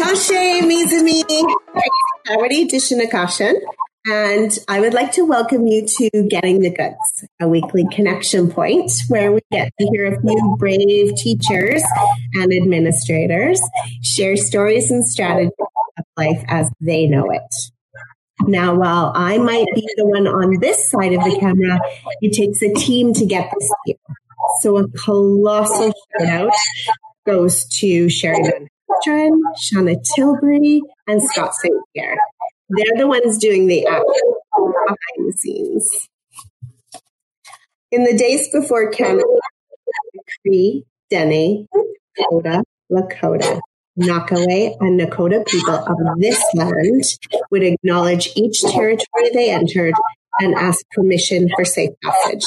Tashe Mizumi, Already Dishinakashan. And I would like to welcome you to Getting the Goods, a weekly connection point where we get to hear a few brave teachers and administrators share stories and strategies of life as they know it. Now, while I might be the one on this side of the camera, it takes a team to get this here. So a colossal shout out goes to Sherry Hestren, Shauna Tilbury, and Scott St. Pierre. They're the ones doing the action behind the scenes. In the days before Canada, Cree, Dene, Dakota, Lakota, Nockaway, and Nakota people of this land would acknowledge each territory they entered and ask permission for safe passage.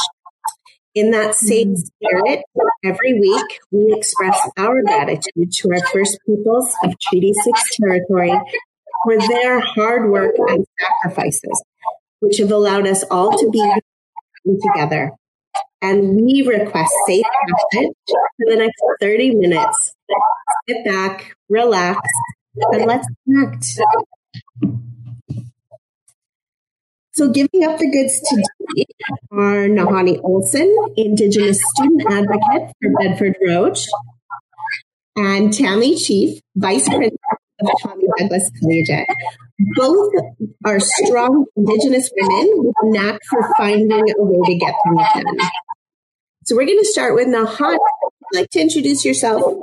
In that same mm-hmm. spirit, every week we express our gratitude to our First Peoples of Treaty 6 territory for their hard work and sacrifices, which have allowed us all to be together. And we request safe passage for the next 30 minutes. Sit back, relax, and let's connect. So giving up the goods today are Nahani Olson, Indigenous student advocate for Bedford Road, and Tammy Chief, Vice Principal of Tommy Douglas Collegiate. Both are strong Indigenous women with a knack for finding a way to get things done. So we're going to start with Nahani. I'd like to introduce yourself?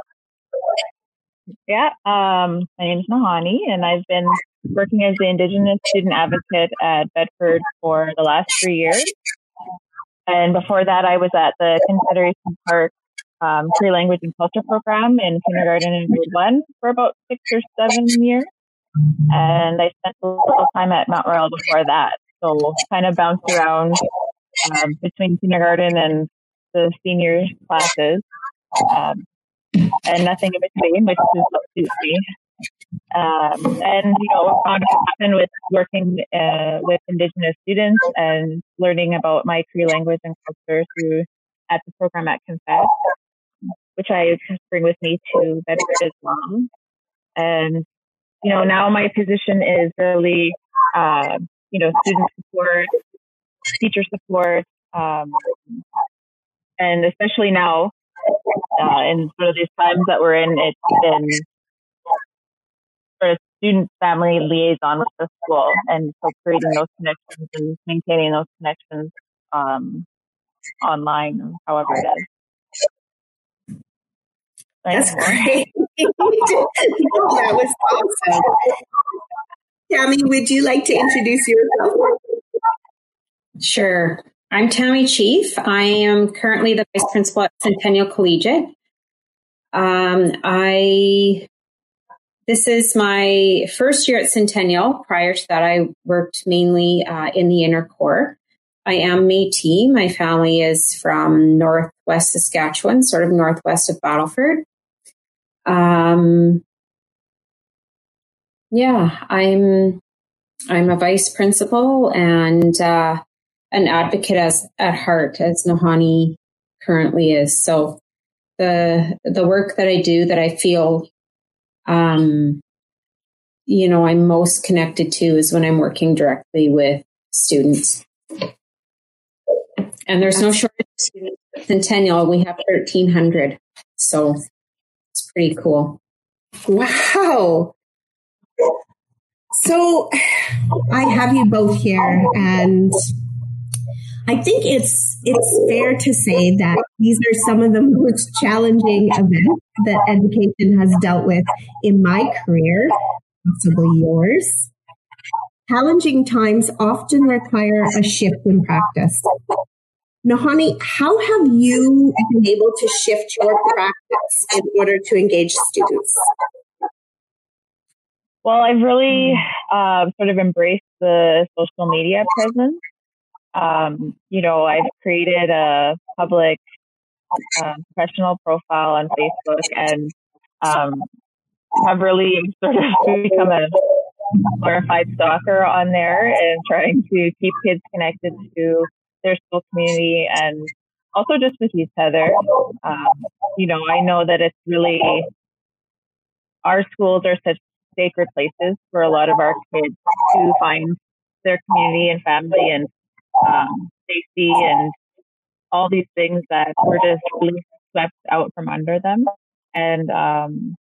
Yeah, um, my name is Nahani, and I've been working as the Indigenous student advocate at Bedford for the last three years. And before that, I was at the Confederation Park um, Cree Language and Culture program in kindergarten and grade one for about six or seven years. And I spent a little time at Mount Royal before that. So kind of bounced around um, between kindergarten and the senior classes. Um, and nothing in between, which is what suits me. Um, and you know, what happened with working uh, with Indigenous students and learning about my Cree language and culture through at the program at Confed, which I bring with me to Bedford as well. And you know, now my position is really, uh, you know, student support, teacher support, um, and especially now uh, in sort of these times that we're in, it's been sort of student family liaison with the school, and so creating those connections and maintaining those connections um, online, however it is. That's great. that was awesome. Tammy, would you like to introduce yourself? Sure. I'm Tammy Chief. I am currently the vice principal at Centennial Collegiate. Um, I this is my first year at Centennial. Prior to that, I worked mainly uh, in the inner core. I am Métis. My family is from northwest Saskatchewan, sort of northwest of Battleford. Um, yeah, I'm I'm a vice principal and uh, an advocate as at heart, as Nahani currently is. So the the work that I do that I feel um you know I'm most connected to is when I'm working directly with students. And there's no shortage of students at Centennial. We have 1,300. So it's pretty cool. Wow. So I have you both here and I think it's it's fair to say that these are some of the most challenging events that education has dealt with in my career, possibly yours. Challenging times often require a shift in practice. Nahani, how have you been able to shift your practice in order to engage students? Well, I've really uh, sort of embraced the social media presence um, you know, I've created a public uh, professional profile on Facebook and um, have really sort of become a glorified stalker on there and trying to keep kids connected to their school community and also just with each other. Um, you know, I know that it's really our schools are such sacred places for a lot of our kids to find their community and family and um, safety and all these things that were just really swept out from under them. And, um,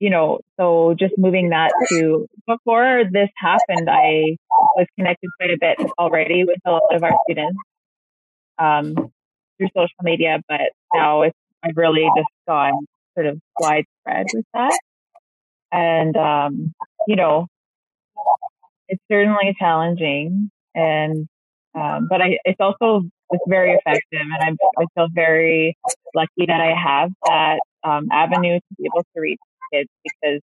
you know, so just moving that to before this happened, I was connected quite a bit already with a lot of our students um, through social media, but now it's I've really just gone sort of widespread with that. And um, you know, it's certainly challenging, and um, but I, it's also it's very effective, and I'm, I feel very lucky that I have that um, avenue to be able to reach kids because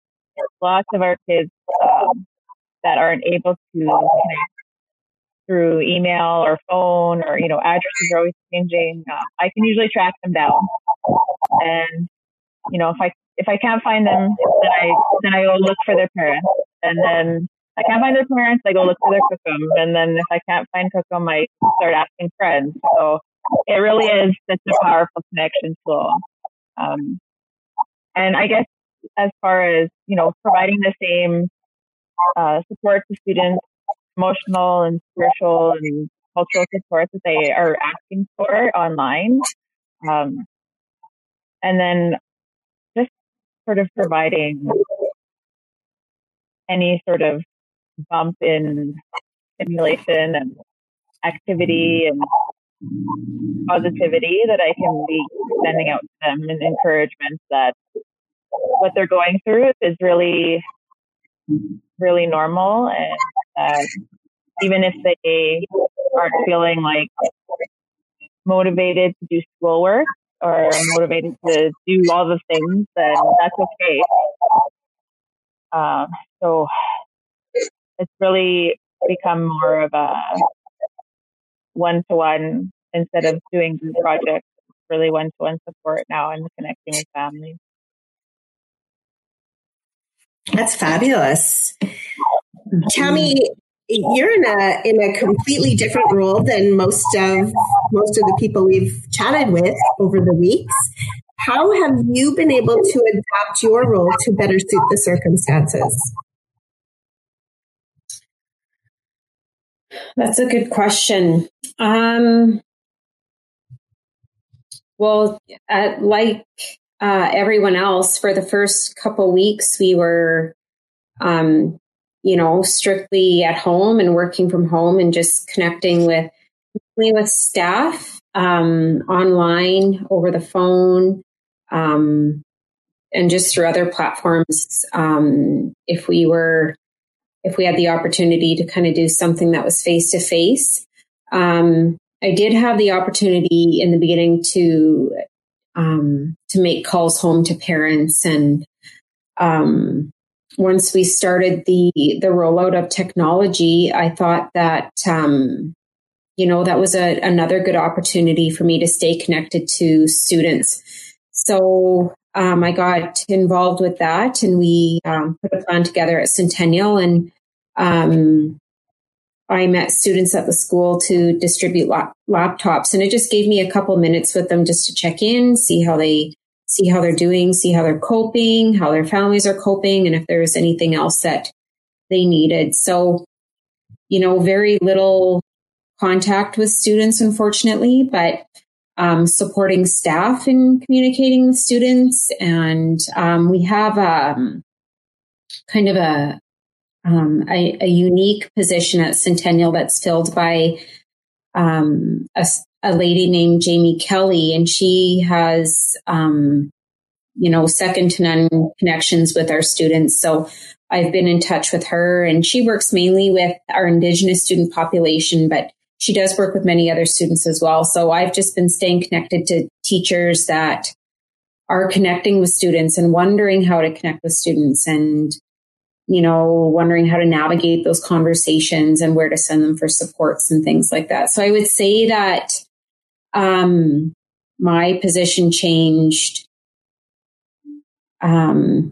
lots of our kids um, that aren't able to connect through email or phone or you know addresses are always changing. Uh, I can usually track them down, and you know if I if I can't find them, then I then I go look for their parents, and then I can't find their parents, I go look for their kokum, and then if I can't find kokum, I start asking friends. So it really is such a powerful connection tool. Um, and I guess as far as you know, providing the same uh, support to students, emotional and spiritual and cultural support that they are asking for online, um, and then just sort of providing any sort of bump in stimulation and activity and positivity that I can be sending out to them and encouragement that what they're going through is really, really normal. And even if they aren't feeling like motivated to do schoolwork or motivated to do all the things, then that's okay. Uh, so it's really become more of a one to one instead of doing group projects, really one to one support now and connecting with families. That's fabulous. Tammy, you're in a in a completely different role than most of most of the people we've chatted with over the weeks. How have you been able to adapt your role to better suit the circumstances? That's a good question. Um, well, like uh, everyone else, for the first couple weeks, we were, um, you know, strictly at home and working from home and just connecting with with staff um, online over the phone um, and just through other platforms. Um, if we were if we had the opportunity to kind of do something that was face to face. I did have the opportunity in the beginning to um, to make calls home to parents, and um, once we started the the rollout of technology, I thought that um, you know that was a, another good opportunity for me to stay connected to students. So um, I got involved with that, and we um, put a plan together at Centennial, and um, I met students at the school to distribute lap- laptops, and it just gave me a couple minutes with them just to check in, see how they see how they're doing, see how they're coping, how their families are coping, and if there's anything else that they needed. So, you know, very little contact with students, unfortunately, but um, supporting staff in communicating with students. And um, we have um, kind of a, um, a, a, unique position at Centennial that's filled by um, a, a, lady named Jamie Kelly, and she has, um, you know, second to none connections with our students. So I've been in touch with her, and she works mainly with our Indigenous student population, but she does work with many other students as well. So I've just been staying connected to teachers that are connecting with students and wondering how to connect with students and, you know, wondering how to navigate those conversations and where to send them for supports and things like that. So I would say that, um, my position changed, um,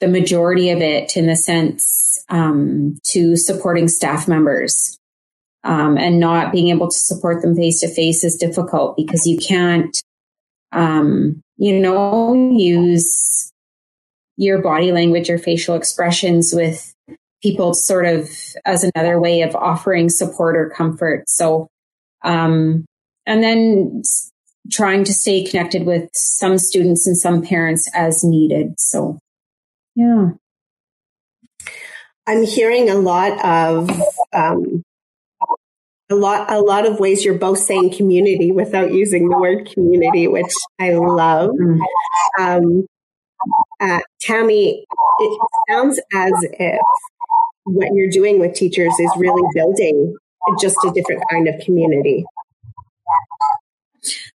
the majority of it in the sense, um, to supporting staff members um, and not being able to support them face to face is difficult because you can't, um, you know, use your body language or facial expressions with people sort of as another way of offering support or comfort. So, um, and then trying to stay connected with some students and some parents as needed. So, yeah. I'm hearing a lot of um, a lot a lot of ways you're both saying community without using the word community, which I love. Mm. Um, uh, Tammy, it sounds as if what you're doing with teachers is really building just a different kind of community.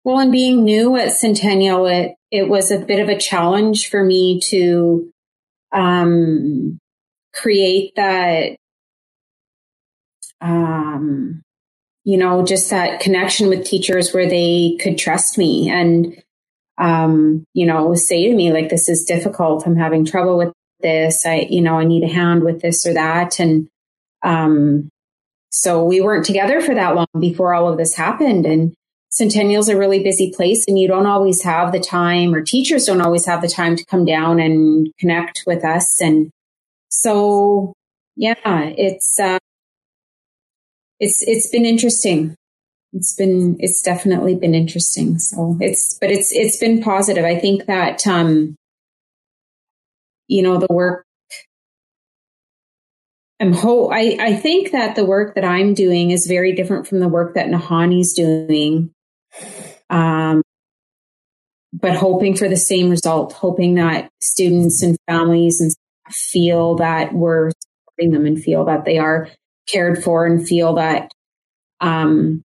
Well, and being new at Centennial, it it was a bit of a challenge for me to um, create that um, you know, just that connection with teachers where they could trust me and, um, you know, say to me, like, this is difficult. I'm having trouble with this. I, you know, I need a hand with this or that. And, um, so we weren't together for that long before all of this happened. And Centennial's a really busy place and you don't always have the time or teachers don't always have the time to come down and connect with us. And so, yeah, it's, uh, it's it's been interesting. It's been it's definitely been interesting. So it's but it's it's been positive. I think that um you know the work I'm ho- I, I think that the work that I'm doing is very different from the work that Nahani's doing. Um, but hoping for the same result, hoping that students and families and feel that we're supporting them and feel that they are cared for and feel that um,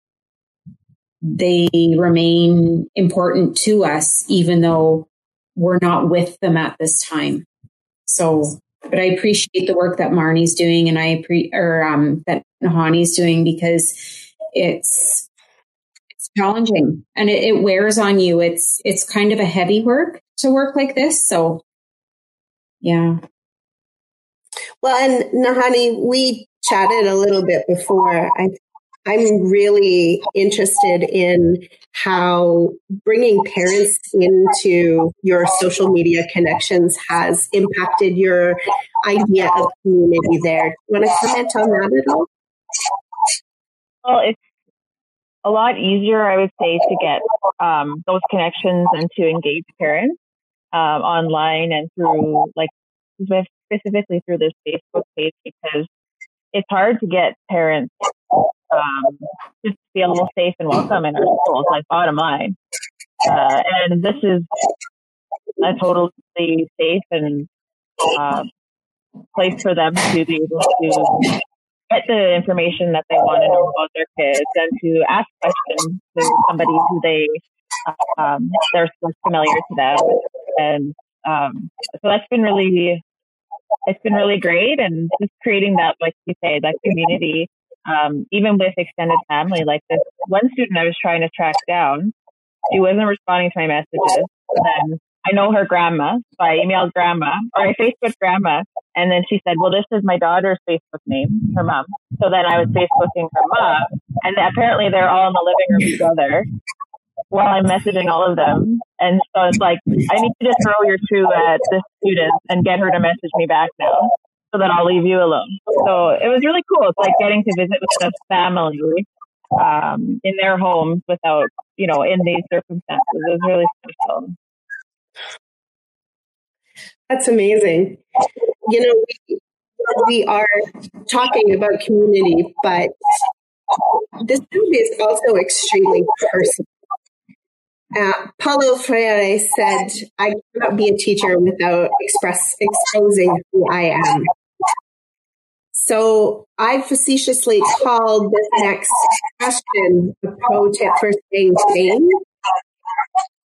they remain important to us, even though we're not with them at this time. So, but I appreciate the work that Marnie's doing, and I pre or um, that Nahani's doing because it's it's challenging and it, it wears on you. It's it's kind of a heavy work to work like this. So, yeah. Well, and Nahani, we chatted a little bit before. I, I'm really interested in how bringing parents into your social media connections has impacted your idea of community there. Do you want to comment on that at all? Well, it's a lot easier, I would say, to get um, those connections and to engage parents um, online and through, like, specifically through this Facebook page because it's hard to get parents um, just feel safe and welcome in our schools, like bottom line. Uh, and this is a totally safe and uh, place for them to be able to get the information that they want to know about their kids and to ask questions to somebody who they um, they're familiar to them. And um, so that's been really it's been really great and just creating that, like you say, that community, um, even with extended family. Like this one student I was trying to track down, she wasn't responding to my messages. then I know her grandma, so I emailed grandma or I Facebooked grandma. And then she said, well, this is my daughter's Facebook name, her mom. So then I was Facebooking her mom. And apparently they're all in the living room together while I'm messaging all of them. And so it's like, I need to just throw your shoe at this student and get her to message me back now so that I'll leave you alone. So it was really cool. It's like getting to visit with the family um, in their homes without, you know, in these circumstances. It was really special. That's amazing. You know, we, are talking about community, but this movie is also extremely personal. Uh, Paulo Freire said, I cannot be a teacher without express exposing who I am. So I facetiously called this next question a pro tip for staying sane.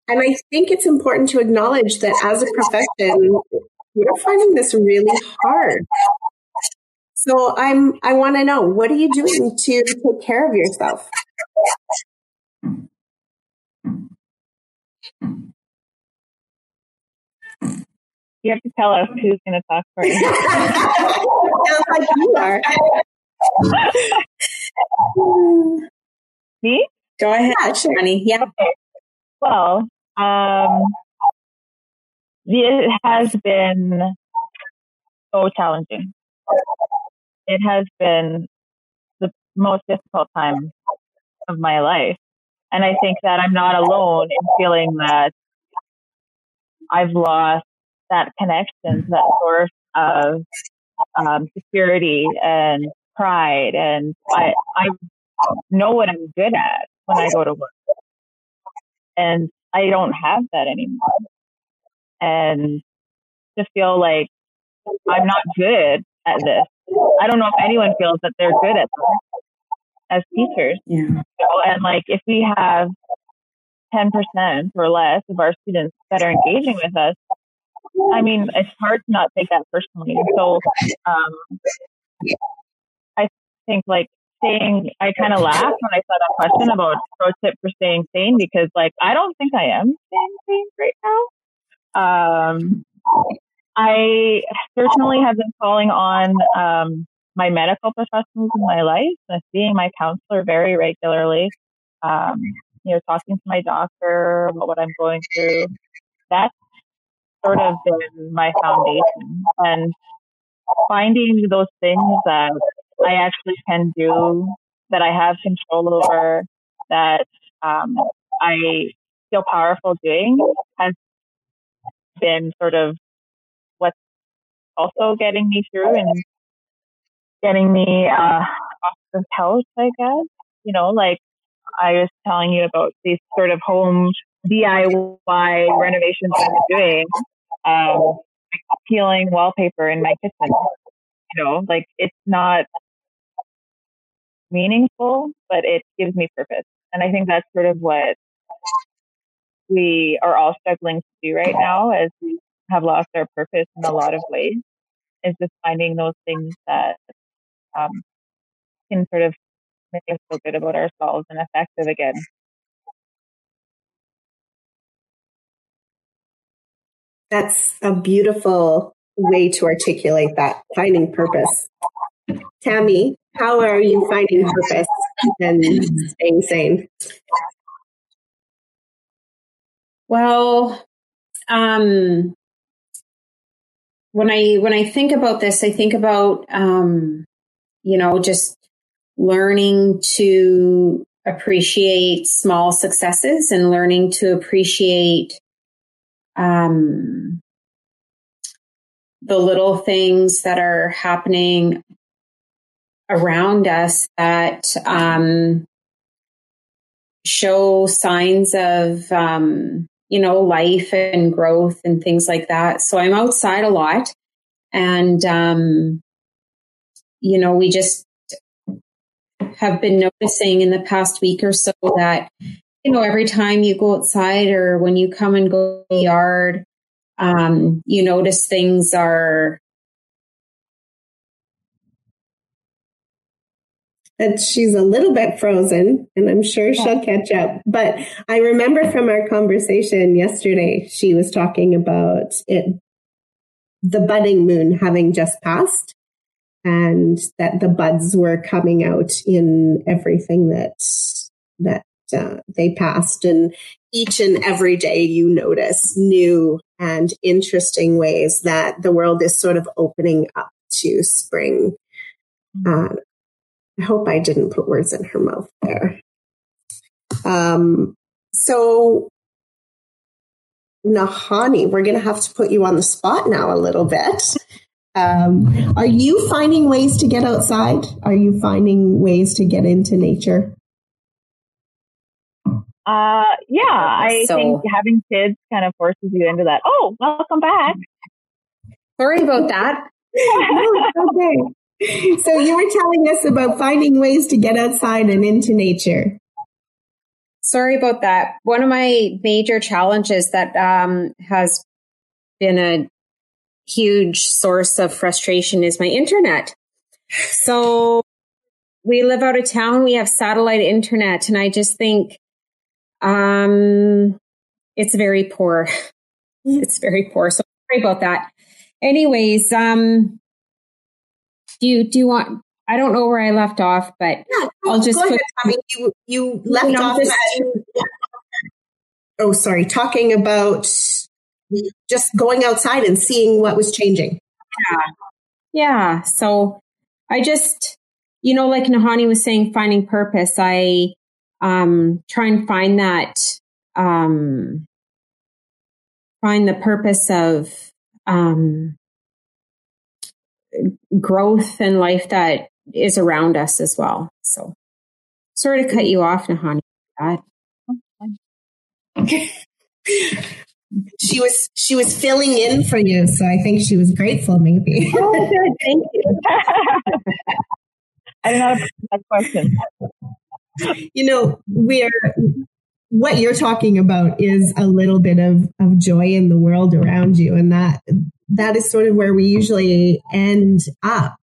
And I think it's important to acknowledge that as a profession, we're finding this really hard. So I'm I want to know what are you doing to take care of yourself? You have to tell us who's going to talk first. Sounds like you are. Me? Go ahead, yeah, sure. honey. Yeah. Okay. Well, um, it has been so challenging. It has been the most difficult time of my life. And I think that I'm not alone in feeling that I've lost that connection, that source of um, security and pride. And I, I know what I'm good at when I go to work. And I don't have that anymore. And to feel like I'm not good at this. I don't know if anyone feels that they're good at this as teachers. Yeah. Know, and like if we have 10% or less of our students that are engaging with us, I mean, it's hard to not take that personally. So, um, I think like staying, I kind of laughed when I saw that question about pro tip for staying sane because like, I don't think I am staying sane right now. Um, I certainly have been calling on, um, my medical professionals in my life, and seeing my counselor very regularly, um, you know, talking to my doctor about what I'm going through. That's sort of been my foundation. And finding those things that I actually can do, that I have control over, that um, I feel powerful doing has been sort of what's also getting me through and getting me uh, off the couch, I guess. You know, like I was telling you about these sort of home DIY renovations I'm doing, um, peeling wallpaper in my kitchen. You know, like it's not meaningful, but it gives me purpose. And I think that's sort of what we are all struggling to do right now as we have lost our purpose in a lot of ways is just finding those things that um, can sort of make us feel good about ourselves and effective again. That's a beautiful way to articulate that finding purpose. Tammy, how are you finding purpose and staying sane? Well, um, when I when I think about this, I think about um, you know, just learning to appreciate small successes and learning to appreciate um, the little things that are happening around us that um, show signs of um, you know life and growth and things like that. So i'm outside a lot and um, you know, we just have been noticing in the past week or so that, you know, every time you go outside or when you come and go in the yard, um, you notice things are that she's a little bit frozen and I'm sure she'll catch up. But I remember from our conversation yesterday, she was talking about it, the budding moon having just passed and that the buds were coming out in everything that that uh, they passed and each and every day you notice new and interesting ways that the world is sort of opening up to spring uh, i hope i didn't put words in her mouth there um, so nahani we're going to have to put you on the spot now a little bit um, are you finding ways to get outside? Are you finding ways to get into nature? Uh, yeah, I so, think having kids kind of forces you into that. Oh, welcome back. Sorry about that. okay. So you were telling us about finding ways to get outside and into nature. Sorry about that. One of my major challenges that um, has been a huge source of frustration is my internet. So we live out of town. We have satellite internet and I just think, um, it's very poor. It's very poor. So sorry about that. Anyways, um, do you, do you want, I don't know where I left off, but yeah, I'll just put, you, you left you know, off. At, oh, sorry. Talking about just going outside and seeing what was changing. Yeah. Yeah. So I just, you know, like Nahani was saying, finding purpose, I um, try and find that, um, find the purpose of um, growth and life that is around us as well. So, sorry to cut you off, Nahani. she was she was filling in for you, so I think she was grateful. Maybe. Oh, good. Thank you. I don't know that question. You know, we're what you're talking about is a little bit of, of joy in the world around you, and that that is sort of where we usually end up.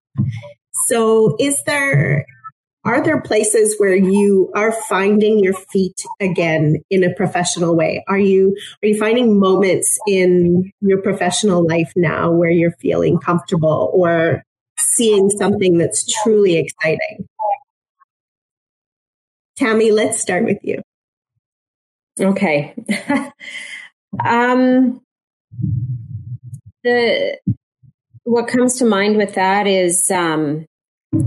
So, is there are there places where you are finding your feet again in a professional way? Are you are you finding moments in your professional life now where you're feeling comfortable or seeing something that's truly exciting tammy let's start with you okay um the what comes to mind with that is um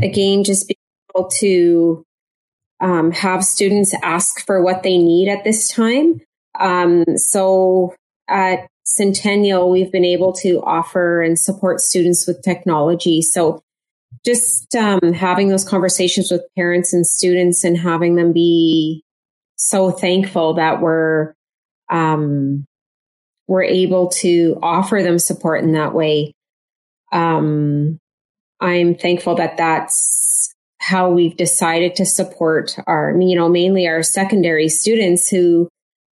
again just being able to um, have students ask for what they need at this time. Um, so at Centennial, we've been able to offer and support students with technology. So just um, having those conversations with parents and students and having them be so thankful that we're um, we're able to offer them support in that way. Um, I'm thankful that that's how we've decided to support our, you know, mainly our secondary students who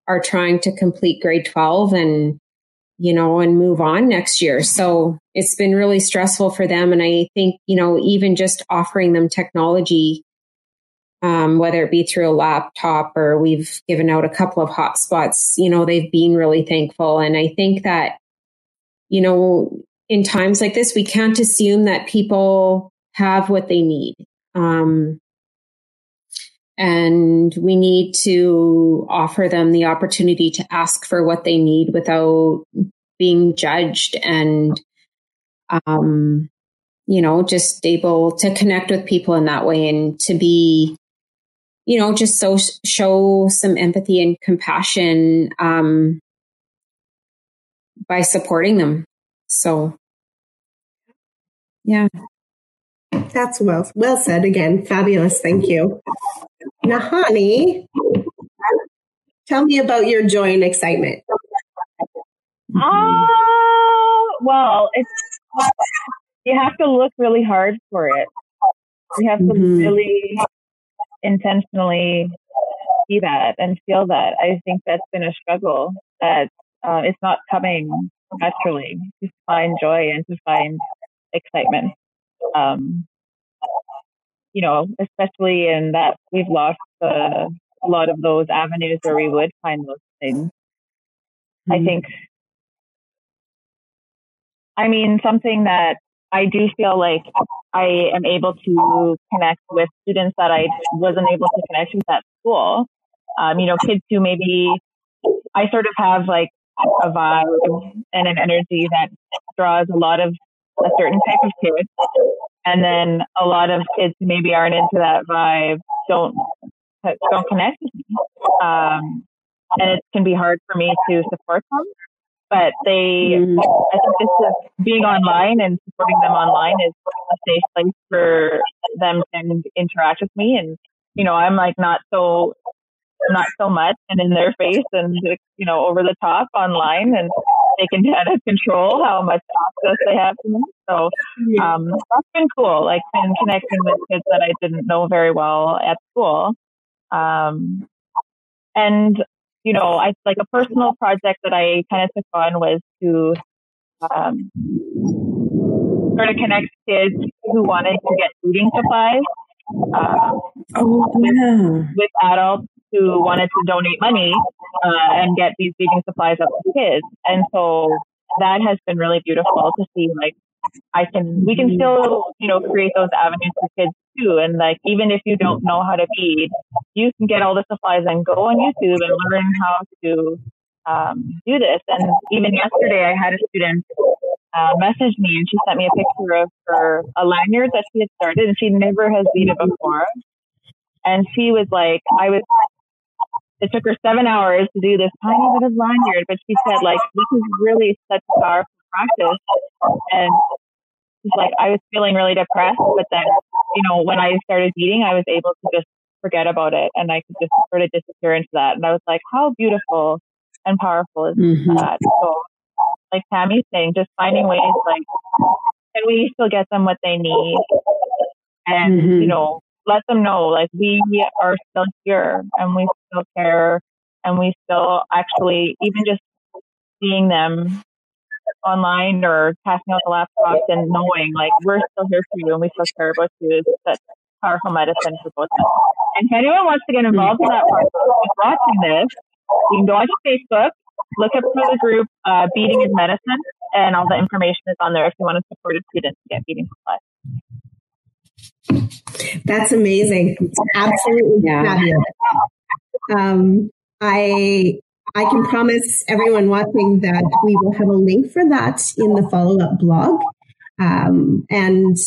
are trying to complete grade 12 and, you know, and move on next year. So it's been really stressful for them. And I think, you know, even just offering them technology, um, whether it be through a laptop or we've given out a couple of hotspots, you know, they've been really thankful. And I think that, you know, in times like this, we can't assume that people have what they need. Um, and we need to offer them the opportunity to ask for what they need without being judged and, um, you know, just able to connect with people in that way and to be, you know, just so show some empathy and compassion, um, by supporting them. So, yeah. That's well well said again. Fabulous. Thank you. Nahani, tell me about your joy and excitement. Ah, uh, well, it's you have to look really hard for it. You have to mm-hmm. really intentionally see that and feel that. I think that's been a struggle that uh, it's not coming naturally to find joy and to find excitement. Um, you know, especially in that we've lost uh, a lot of those avenues where we would find those things. Mm-hmm. I think, I mean, something that I do feel like I am able to connect with students that I wasn't able to connect with at school. Um, you know, kids who maybe I sort of have like a vibe and an energy that draws a lot of a certain type of kid. And then a lot of kids who maybe aren't into that vibe don't don't connect with me. Um, and it can be hard for me to support them. But they, mm. I think this is being online and supporting them online is a safe place for them to interact with me. And, you know, I'm like not so not so much and in their face and you know over the top online and they can kind of control how much access they have to me so um, that's been cool. Like been connecting with kids that i didn't know very well at school. Um, and you know i like a personal project that i kind of took on was to um, sort of connect kids who wanted to get reading supplies uh, oh, yeah. with, with adults who wanted to donate money uh, and get these reading supplies up to kids. And so that has been really beautiful to see like I can we can still, you know, create those avenues for kids too. And like even if you don't know how to read, you can get all the supplies and go on YouTube and learn how to um, do this. And even yesterday, I had a student uh, message me and she sent me a picture of her a lanyard that she had started and she never has beat it before. And she was like, I was. It took her seven hours to do this tiny bit of lanyard, but she said, like, this is really such a powerful practice. And she's like, I was feeling really depressed, but then, you know, when I started beading, I was able to just forget about it and I could just sort of disappear into that. And I was like, how beautiful and powerful is mm-hmm. that? So, like Tammy's saying, just finding ways like, can we still get them what they need? And, mm-hmm. you know, let them know like we are still here and we still care and we still actually, even just seeing them online or passing out the laptops and knowing like we're still here for you and we still care about you is such powerful medicine for both of us. And if anyone wants to get involved in that process, watching this, you can go onto Facebook, look up for the group uh, Beading is Medicine, and all the information is on there if you want to support a student to get beading supplies. That's amazing. It's absolutely yeah. fabulous. Um, I I can promise everyone watching that we will have a link for that in the follow up blog. Um, and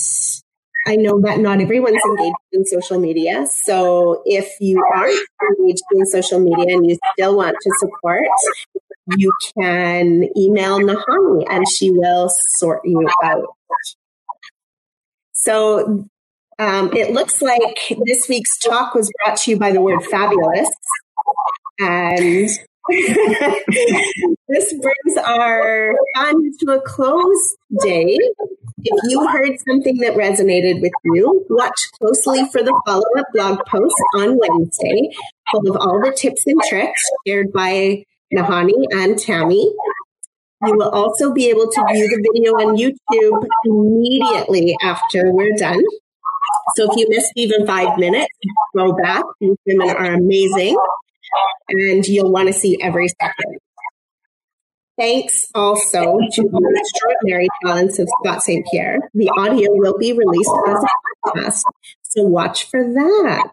I know that not everyone's engaged in social media. So if you aren't engaged in social media and you still want to support, you can email Nahani and she will sort you out. So um, it looks like this week's talk was brought to you by the word fabulous. And this brings our fun to a close day. If you heard something that resonated with you, watch closely for the follow up blog post on Wednesday, full of all the tips and tricks shared by Nahani and Tammy. You will also be able to view the video on YouTube immediately after we're done. So if you missed even five minutes, go back. These women are amazing and you'll want to see every second. Thanks also to the extraordinary talents of Scott St. Pierre. The audio will be released as a podcast, so watch for that.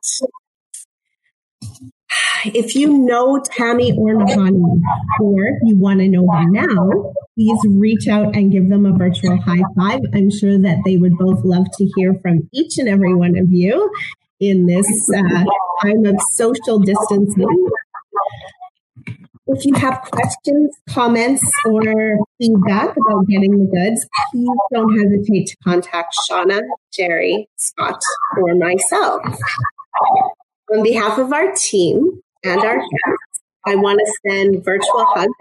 If you know Tammy or Nahani, or you want to know them now, please reach out and give them a virtual high five. I'm sure that they would both love to hear from each and every one of you in this uh, time of social distancing. If you have questions, comments, or feedback about getting the goods, please don't hesitate to contact Shauna, Jerry, Scott, or myself. On behalf of our team and our guests, I want to send virtual hugs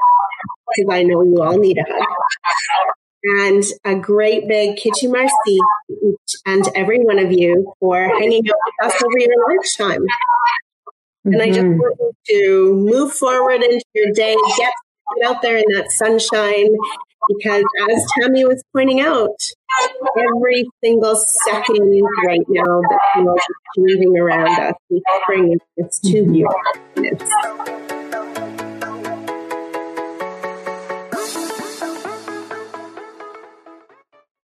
because I know you all need a hug and a great big Kitchi Marcy each and every one of you for hanging out with us over your lunchtime. Mm-hmm. And I just mm-hmm. want you to move forward into your day, get out there in that sunshine, because as Tammy was pointing out, every single second right now the world is changing around us. spring is beautiful.